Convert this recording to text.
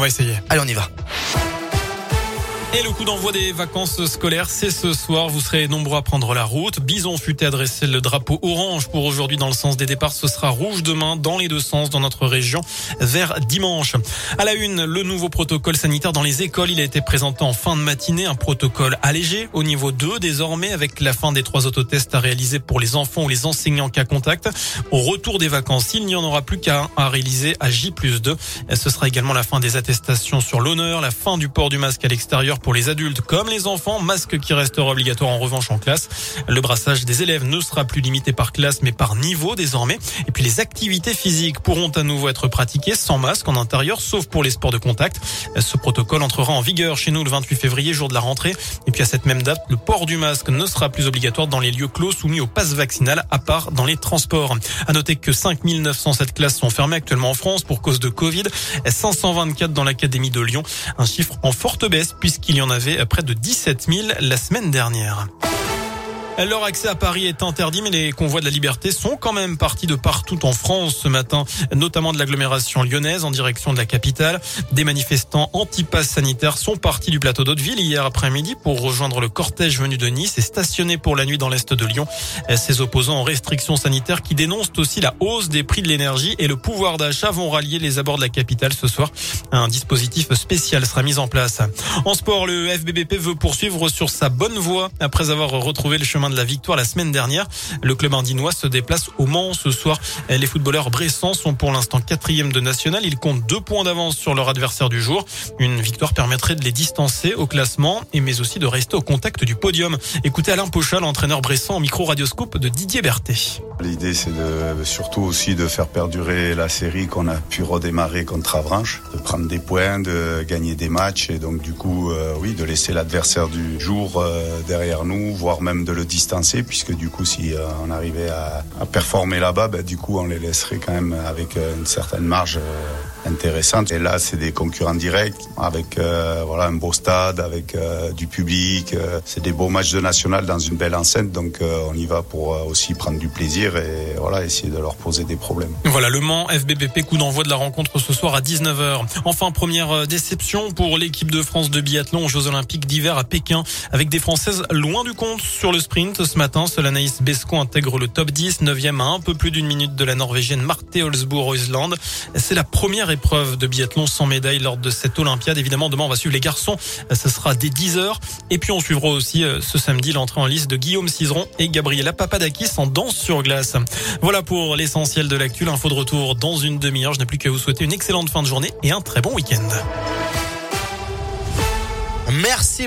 On va essayer. Allez, on y va. Et le coup d'envoi des vacances scolaires, c'est ce soir. Vous serez nombreux à prendre la route. Bison futé adressé le drapeau orange pour aujourd'hui dans le sens des départs. Ce sera rouge demain dans les deux sens dans notre région vers dimanche. À la une, le nouveau protocole sanitaire dans les écoles. Il a été présenté en fin de matinée. Un protocole allégé au niveau 2 désormais avec la fin des trois autotests à réaliser pour les enfants ou les enseignants cas contact. Au retour des vacances, il n'y en aura plus qu'un à réaliser à J plus 2. Ce sera également la fin des attestations sur l'honneur, la fin du port du masque à l'extérieur pour les adultes comme les enfants, masque qui restera obligatoire en revanche en classe. Le brassage des élèves ne sera plus limité par classe mais par niveau désormais. Et puis les activités physiques pourront à nouveau être pratiquées sans masque en intérieur sauf pour les sports de contact. Ce protocole entrera en vigueur chez nous le 28 février, jour de la rentrée. Et puis à cette même date, le port du masque ne sera plus obligatoire dans les lieux clos soumis au pass vaccinal à part dans les transports. À noter que 5907 classes sont fermées actuellement en France pour cause de Covid, 524 dans l'académie de Lyon, un chiffre en forte baisse puisqu'il il y en avait près de 17 000 la semaine dernière. Leur accès à Paris est interdit, mais les convois de la liberté sont quand même partis de partout en France ce matin, notamment de l'agglomération lyonnaise en direction de la capitale. Des manifestants anti-pass sanitaires sont partis du plateau d'Hauteville hier après-midi pour rejoindre le cortège venu de Nice et stationner pour la nuit dans l'est de Lyon. Ces opposants aux restrictions sanitaires qui dénoncent aussi la hausse des prix de l'énergie et le pouvoir d'achat vont rallier les abords de la capitale ce soir. Un dispositif spécial sera mis en place. En sport, le FBBP veut poursuivre sur sa bonne voie après avoir retrouvé le chemin de la victoire la semaine dernière. Le club indinois se déplace au Mans ce soir. Les footballeurs bressans sont pour l'instant quatrième de national. Ils comptent deux points d'avance sur leur adversaire du jour. Une victoire permettrait de les distancer au classement et mais aussi de rester au contact du podium. Écoutez Alain Pochal, entraîneur bressant en micro radioscope de Didier Berthet. L'idée c'est de surtout aussi de faire perdurer la série qu'on a pu redémarrer contre Avranches, de prendre des points, de gagner des matchs et donc du coup euh, oui de laisser l'adversaire du jour euh, derrière nous, voire même de le distancer, puisque du coup, si euh, on arrivait à, performer là-bas, bah, du coup, on les laisserait quand même avec une certaine marge intéressante. Et là, c'est des concurrents directs, avec voilà un beau stade, avec du public. c'est des beaux matchs de national dans une belle enceinte, donc on y va pour aussi prendre du plaisir et voilà essayer de leur poser des problèmes. Voilà, Le Mans, FBBP, coup d'envoi de la rencontre ce soir à 19h. Enfin, première déception pour l'équipe de France de biathlon aux Jeux Olympiques d'hiver à Pékin, avec des Françaises loin du compte sur le sprint ce matin. Solanaïs Besco intègre le top 10, 9e à un peu plus d'une minute de la Norvégienne Marte Holzbourg-Oisland. C'est la première épreuve de biathlon sans médaille lors de cette Olympiade. Évidemment, demain, on va suivre les garçons. Ce sera dès 10h. Et puis, on suivra aussi euh, ce samedi l'entrée en liste de Guillaume Cizeron et Gabriela Papadakis en danse sur glace. Voilà pour l'essentiel de l'actu. L'info de retour dans une demi-heure. Je n'ai plus qu'à vous souhaiter une excellente fin de journée et un très bon week-end. Merci.